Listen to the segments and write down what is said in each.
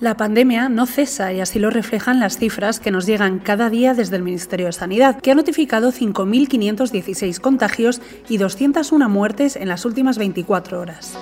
La pandemia no cesa y así lo reflejan las cifras que nos llegan cada día desde el Ministerio de Sanidad, que ha notificado 5.516 contagios y 201 muertes en las últimas 24 horas.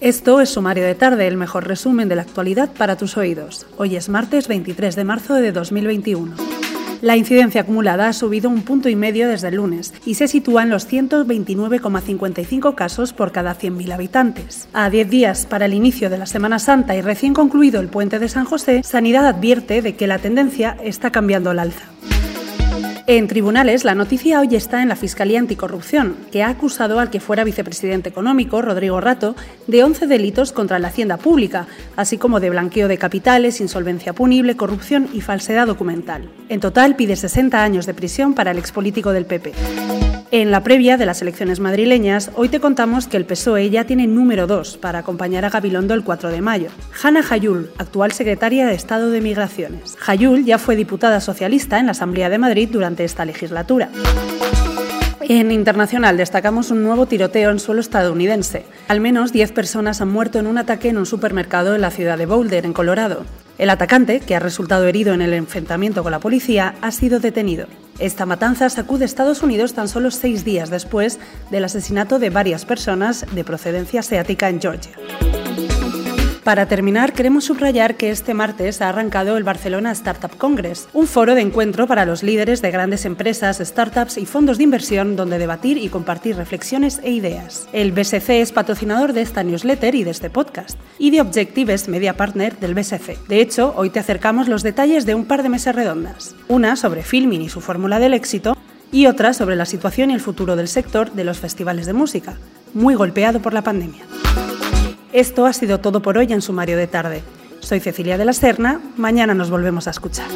Esto es Sumario de Tarde, el mejor resumen de la actualidad para tus oídos. Hoy es martes 23 de marzo de 2021. La incidencia acumulada ha subido un punto y medio desde el lunes y se sitúa en los 129,55 casos por cada 100.000 habitantes. A 10 días para el inicio de la Semana Santa y recién concluido el puente de San José, Sanidad advierte de que la tendencia está cambiando al alza. En tribunales, la noticia hoy está en la Fiscalía Anticorrupción, que ha acusado al que fuera vicepresidente económico, Rodrigo Rato, de 11 delitos contra la hacienda pública, así como de blanqueo de capitales, insolvencia punible, corrupción y falsedad documental. En total, pide 60 años de prisión para el expolítico del PP. En la previa de las elecciones madrileñas, hoy te contamos que el PSOE ya tiene número 2 para acompañar a Gabilondo el 4 de mayo. Hanna Jayul, actual secretaria de Estado de Migraciones. Jayul ya fue diputada socialista en la Asamblea de Madrid durante esta legislatura. En internacional destacamos un nuevo tiroteo en suelo estadounidense. Al menos 10 personas han muerto en un ataque en un supermercado en la ciudad de Boulder, en Colorado. El atacante, que ha resultado herido en el enfrentamiento con la policía, ha sido detenido. Esta matanza sacude Estados Unidos tan solo seis días después del asesinato de varias personas de procedencia asiática en Georgia. Para terminar, queremos subrayar que este martes ha arrancado el Barcelona Startup Congress, un foro de encuentro para los líderes de grandes empresas, startups y fondos de inversión donde debatir y compartir reflexiones e ideas. El BSC es patrocinador de esta newsletter y de este podcast, y de Objective es media partner del BSC. De hecho, hoy te acercamos los detalles de un par de mesas redondas, una sobre filming y su fórmula del éxito, y otra sobre la situación y el futuro del sector de los festivales de música, muy golpeado por la pandemia. Esto ha sido todo por hoy en Sumario de Tarde. Soy Cecilia de la Serna, mañana nos volvemos a escuchar.